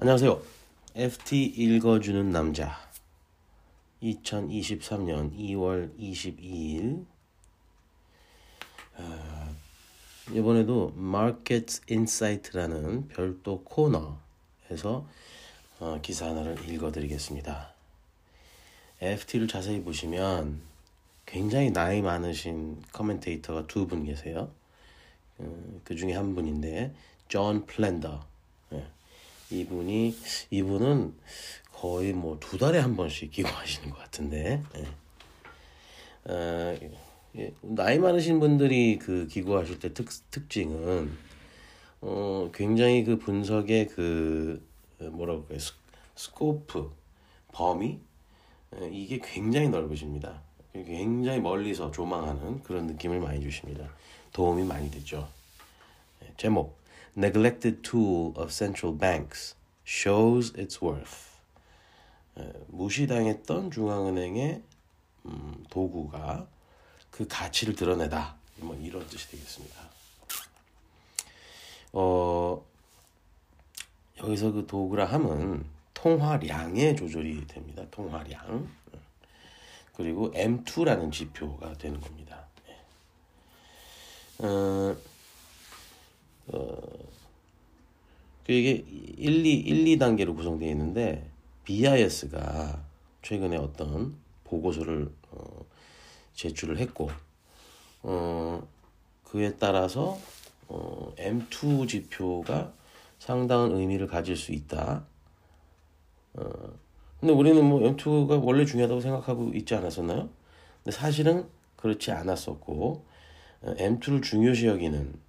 안녕하세요. FT 읽어주는 남자. 2023년 2월 22일. 아, 이번에도 Market Insight라는 별도 코너에서 어, 기사 하나를 읽어드리겠습니다. FT를 자세히 보시면 굉장히 나이 많으신 커멘테이터가 두 분 계세요. 어, 그 중에 한 분인데 존 플렌더. 예. 이분이 이분은 거의 뭐 두 달에 한 번씩 기고하시는 것 같은데 예. 어, 예, 나이 많으신 분들이 그 기고하실 때 특, 특징은 어, 굉장히 그 분석의 그 뭐라고 할까요 스, scope 범위 예, 이게 굉장히 넓으십니다. 굉장히 멀리서 조망하는 그런 느낌을 많이 주십니다. 도움이 많이 되죠. 예, 제목 Neglected tool of central banks shows its worth. 예, 무시당했던 중앙은행의 음, 도구가 그 가치를 드러내다. 뭐 이런 뜻이 되겠습니다. 어, 여기서 그 도구라 함은 통화량의 조절이 됩니다. 통화량. 그리고 M2라는 지표가 되는 겁니다. 어, 어, 그 이게 1, 2, 1, 2단계로 구성되어 있는데 BIS가 최근에 어떤 보고서를 어, 제출을 했고 어, 그에 따라서 어, M2 지표가 상당한 의미를 가질 수 있다. 어, 근데 우리는 뭐 M2가 원래 중요하다고 생각하고 있지 않았었나요? 근데 사실은 그렇지 않았었고 어, M2를 중요시 여기는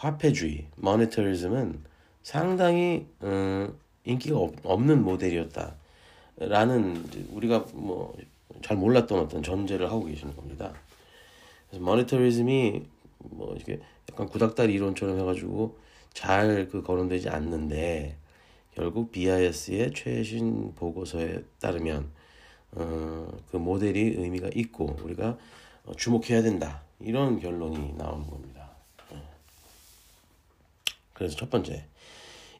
화폐주의, 모니터리즘은 상당히 음, 인기가 없, 없는 모델이었다. 라는 우리가 뭐 잘 몰랐던 어떤 전제를 하고 계시는 겁니다. 그래서 모니터리즘이 뭐 이렇게 약간 구닥다리 이론처럼 해가지고 잘 그 거론되지 않는데 결국 BIS의 최신 보고서에 따르면 어, 그 모델이 의미가 있고 우리가 주목해야 된다 이런 결론이 나오는 겁니다. 그래서 첫 번째,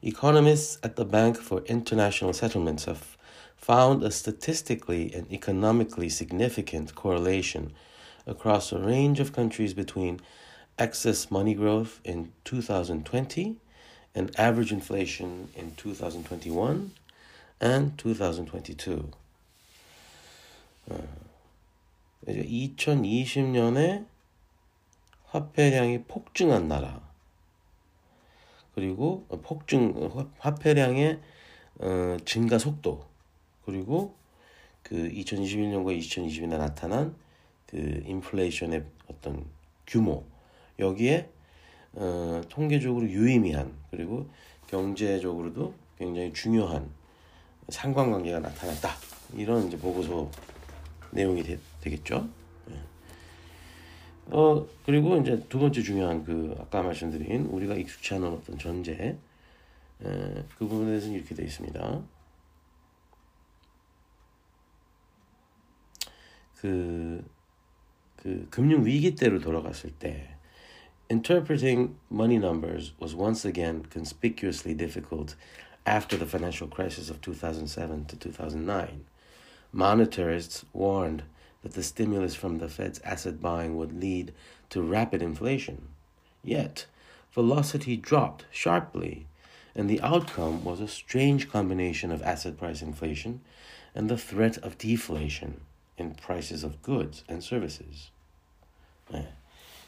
economists at the Bank for International Settlements have found a statistically and economically significant correlation across a range of countries between excess money growth in 2020 and average inflation in 2021 and 2022. 어, 2020년에 화폐량이 폭증한 나라 그리고 폭증 화폐량의 어, 증가 속도. 그리고 그 2021년과 2020년에 나타난 그 인플레이션의 어떤 규모. 여기에 어, 통계적으로 유의미한 그리고 경제적으로도 굉장히 중요한 상관관계가 나타났다. 이런 이제 보고서 내용이 되, 겠죠 어 그리고 이제 두 번째 중요한 그 아까 말씀드린 우리가 익숙치 않은 어떤 전제 에, 그 부분에 대해서는 이렇게 되어 있습니다. 그, 그 금융 위기 때로 돌아갔을 때 interpreting money numbers was once again conspicuously difficult after the financial crisis of 2007 to 2009. Monetarists warned that the stimulus from the Fed's asset buying would lead to rapid inflation. Yet, velocity dropped sharply, and the outcome was a strange combination of asset price inflation and the threat of deflation in prices of goods and services. 네.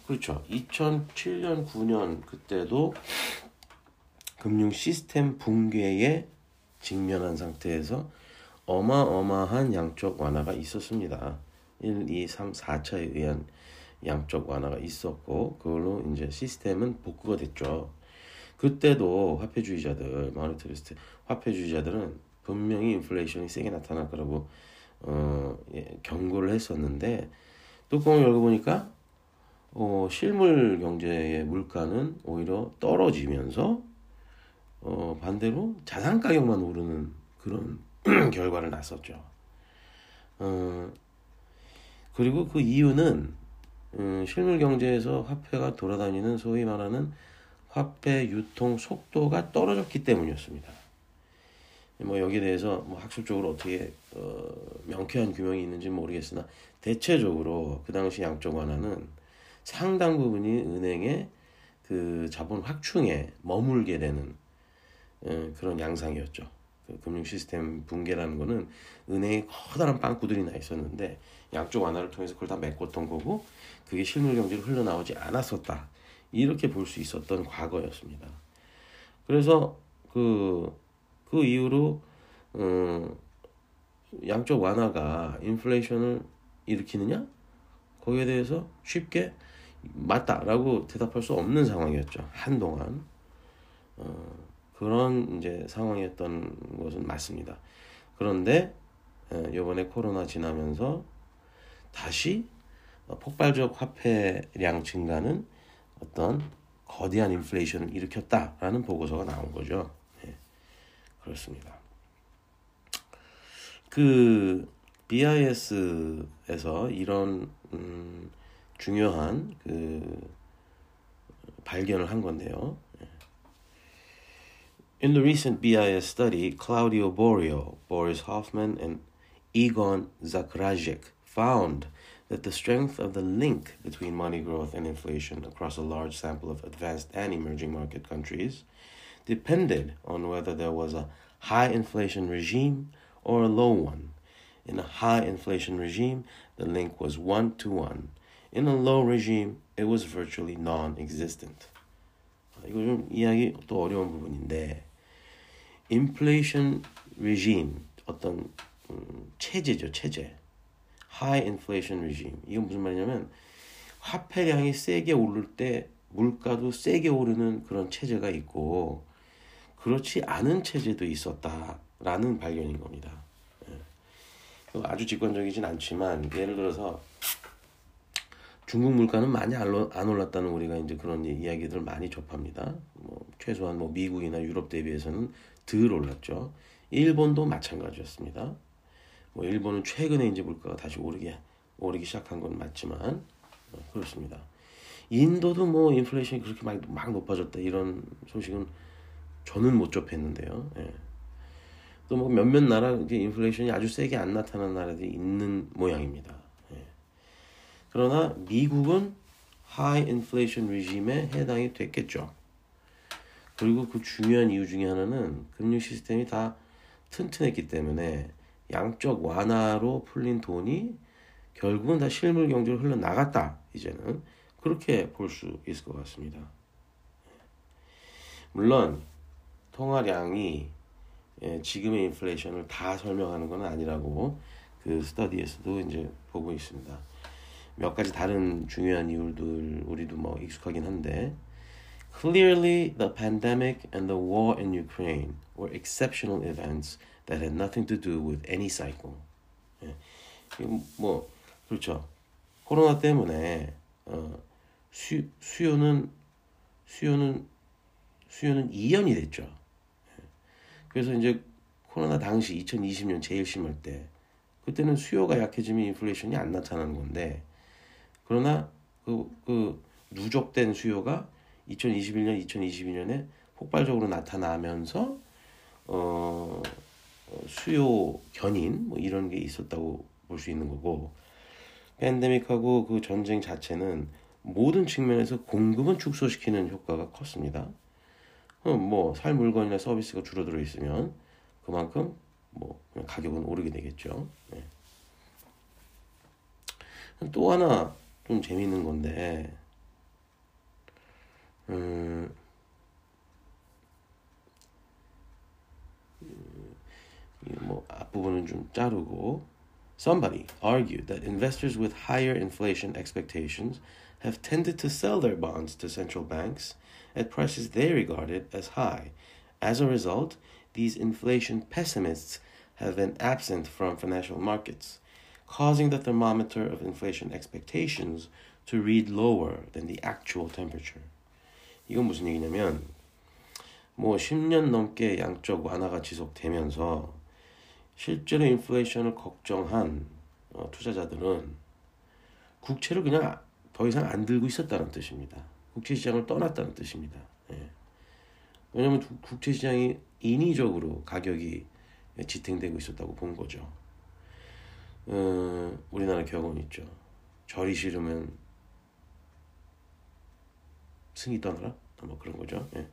그렇죠. 2007년, 9년 그때도 금융 시스템 붕괴에 직면한 상태에서 어마어마한 양적 완화가 있었습니다. 1, 2, 3, 4차에 의한 양적 완화가 있었고 그걸로 이제 시스템은 복구가 됐죠. 그때도 화폐주의자들, 마니터리스트 화폐주의자들은 분명히 인플레이션이 세게 나타날 거라고 어, 예, 경고를 했었는데 뚜껑을 열어보니까 어, 실물 경제의 물가는 오히려 떨어지면서 어, 반대로 자산 가격만 오르는 그런 결과를 났었죠. 어, 그리고 그 이유는 음, 실물 경제에서 화폐가 돌아다니는 소위 말하는 화폐 유통 속도가 떨어졌기 때문이었습니다. 뭐 여기에 대해서 뭐 학술적으로 어떻게 어, 명쾌한 규명이 있는지 모르겠으나 대체적으로 그 당시 양적 완화는 상당 부분이 은행의 그 자본 확충에 머물게 되는 어, 그런 양상이었죠. 그 금융 시스템 붕괴라는 거는 은행에 커다란 빵꾸들이 나 있었는데 양쪽 완화를 통해서 그걸 다 메꿨던 거고 그게 실물 경제로 흘러나오지 않았었다. 이렇게 볼 수 있었던 과거였습니다. 그래서 그, 그 이후로, 어, 양쪽 완화가 인플레이션을 일으키느냐? 거기에 대해서 쉽게 맞다라고 대답할 수 없는 상황이었죠. 한동안. 어, 그런 이제 상황이었던 것은 맞습니다. 그런데 이번에 코로나 지나면서 다시 폭발적 화폐량 증가는 어떤 거대한 인플레이션을 일으켰다라는 보고서가 나온 거죠. 네, 그렇습니다. 그 BIS에서 이런 음, 중요한 그 발견을 한 건데요. In the recent BIS study, Claudio Borio, Boris Hoffman, and Egon Zakrajek found that the strength of the link between money growth and inflation across a large sample of advanced and emerging market countries depended on whether there was a high inflation regime or a low one. In a high inflation regime, the link was one to one. In a low regime, it was virtually non existent. 이거 좀 이야기 또 어려운 부분인데 인플레이션 레짐 어떤 음, 체제죠 체제 high inflation regime 이건 무슨 말이냐면 화폐량이 세게 오를 때 물가도 세게 오르는 그런 체제가 있고 그렇지 않은 체제도 있었다라는 발견인 겁니다. 예. 아주 직관적이진 않지만 예를 들어서 중국 물가는 많이 안 올랐다는 우리가 이제 그런 이야기들을 많이 접합니다. 뭐 최소한 뭐 미국이나 유럽 대비해서는 덜 올랐죠. 일본도 마찬가지였습니다. 뭐 일본은 최근에 이제 물가가 다시 오르게 오르기 시작한 건 맞지만 어, 그렇습니다. 인도도 뭐 인플레이션이 그렇게 막, 막 높아졌다 이런 소식은 저는 못 접했는데요. 예. 또뭐 몇몇 나라 인플레이션이 아주 세게 안 나타난 나라들이 있는 모양입니다. 예. 그러나 미국은 high inflation regime에 해당이 됐겠죠. 그리고 그 중요한 이유 중에 하나는 금융 시스템이 다 튼튼했기 때문에 양적 완화로 풀린 돈이 결국은 다 실물 경제로 흘러나갔다. 이제는 그렇게 볼 수 있을 것 같습니다. 물론 통화량이 예, 지금의 인플레이션을 다 설명하는 건 아니라고 그 스터디에서도 이제 보고 있습니다. 몇 가지 다른 중요한 이유들 우리도 뭐 익숙하긴 한데 Clearly, the pandemic and the war in Ukraine were exceptional events that had nothing to do with any cycle. 예. 뭐 그렇죠. 코로나 때문에 어, 수, 수요는 수요는 수요는 이연이 됐죠. 예. 그래서 이제 코로나 당시 2020년 제일 심할 때 그때는 수요가 약해지면 인플레이션이 안 나타나는 건데 그러나 그, 그 누적된 수요가 2021년, 2022년에 폭발적으로 나타나면서 어, 수요 견인 뭐 이런 게 있었다고 볼 수 있는 거고 팬데믹하고 그 전쟁 자체는 모든 측면에서 공급은 축소시키는 효과가 컸습니다. 뭐살 물건이나 서비스가 줄어들어 있으면 그만큼 뭐 가격은 오르게 되겠죠. 네. 또 하나 좀 재미있는 건데 뭐 앞부분은 좀 자르고 Somebody argued that investors with higher inflation expectations have tended to sell their bonds to central banks at prices they regarded as high. As a result, these inflation pessimists have been absent from financial markets, causing the thermometer of inflation expectations to read lower than the actual temperature. 이건 무슨 얘기냐면 뭐 10년 넘게 양적 완화가 지속되면서 실제로 인플레이션을 걱정한 어, 투자자들은 국채를 그냥 더 이상 안 들고 있었다는 뜻입니다. 국채 시장을 떠났다는 뜻입니다. 예. 왜냐하면 국채 시장이 인위적으로 가격이 지탱되고 있었다고 본 거죠. 어, 우리나라 격언 있죠. 절이 싫으면 승이 떠나라? 뭐 그런 거죠. 예.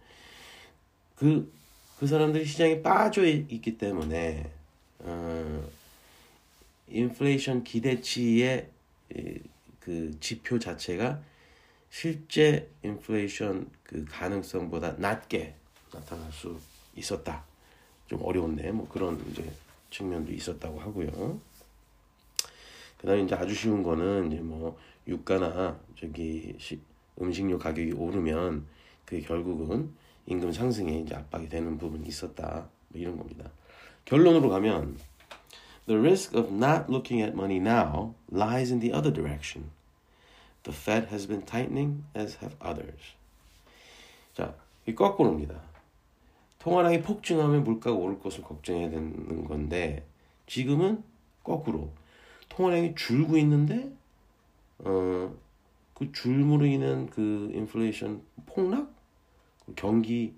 그, 그 사람들이 시장에 빠져 있기 때문에, 어, 인플레이션 기대치의 그 지표 자체가 실제 인플레이션 그 가능성보다 낮게 나타날 수 있었다. 좀 어려운데 뭐 그런 이제 측면도 있었다고 하고요. 그다음에 이제 아주 쉬운 거는 이제 뭐 유가나 저기 시, 음식료 가격이 오르면 그 결국은 임금 상승에 이제 압박이 되는 부분이 있었다. 뭐 이런 겁니다. 결론으로 가면 The risk of not looking at money now lies in the other direction. The Fed has been tightening as have others. 자, 이 거꾸로입니다. 통화량이 폭증하면 물가가 오를 것을 걱정해야 되는 건데 지금은 거꾸로 통화량이 줄고 있는데 어, 그 줄무로 인한 그 인플레이션 폭락, 그 경기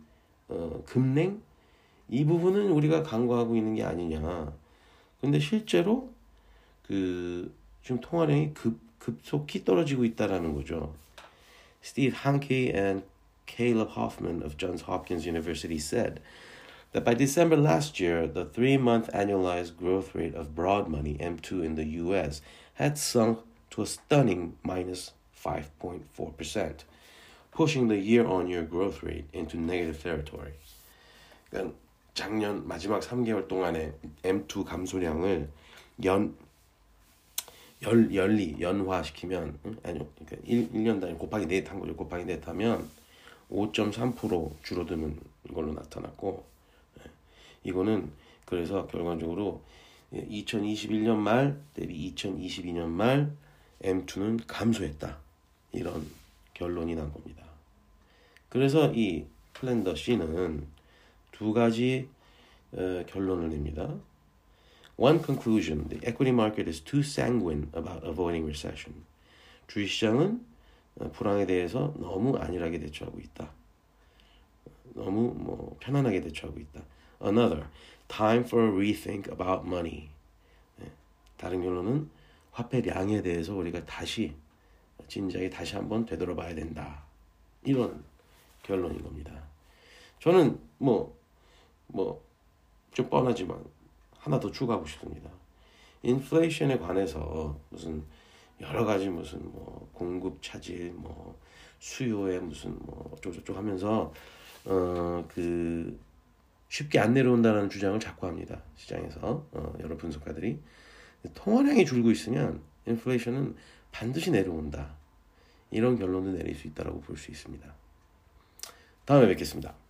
어, 급냉 이 부분은 우리가 간과하고 있는 게 아니냐. 근데 실제로 그 지금 통화량이 급 급속히 떨어지고 있다라는 거죠. Steve Hanke and Caleb Hoffman of Johns Hopkins University said that by December last year, the three month annualized growth rate of broad money, M2, in the US had sunk to a stunning minus 5.4%, pushing the year on year growth rate into negative territory. 그러니까 작년 마지막 3개월 동안의 M2 감소량을 연 열, 열리, 연화시키면, 응? 아니요, 그러니까 1, 1년 단위 곱하기 넷한 거죠. 곱하기 넷 하면 5.3% 줄어드는 걸로 나타났고, 예. 이거는 그래서 결과적으로 2021년 말 대비 2022년 말 M2는 감소했다. 이런 결론이 난 겁니다. 그래서 이 플랜더 C는 두 가지 어, 결론을 냅니다. One conclusion: the equity market is too sanguine about avoiding recession. 주식시장은 불황에 대해서 너무 안일하게 대처하고 있다. 너무 뭐 편안하게 대처하고 있다. Another, time for a rethink about money. 다른 결론은 화폐량에 대해서 우리가 다시 진작에 다시 한번 되돌아봐야 된다. 이런 결론인 겁니다. 저는 뭐 뭐 좀 뻔하지만 하나 더 추가하고 싶습니다. 인플레이션에 관해서 무슨 여러 가지 무슨 뭐 공급 차질 뭐 수요에 무슨 뭐 어쩌고저쩌고 하면서 어 그 쉽게 안 내려온다는 주장을 자꾸 합니다 시장에서 어 여러 분석가들이 통화량이 줄고 있으면 인플레이션은 반드시 내려온다 이런 결론도 내릴 수 있다라고 볼 수 있습니다. 다음에 뵙겠습니다.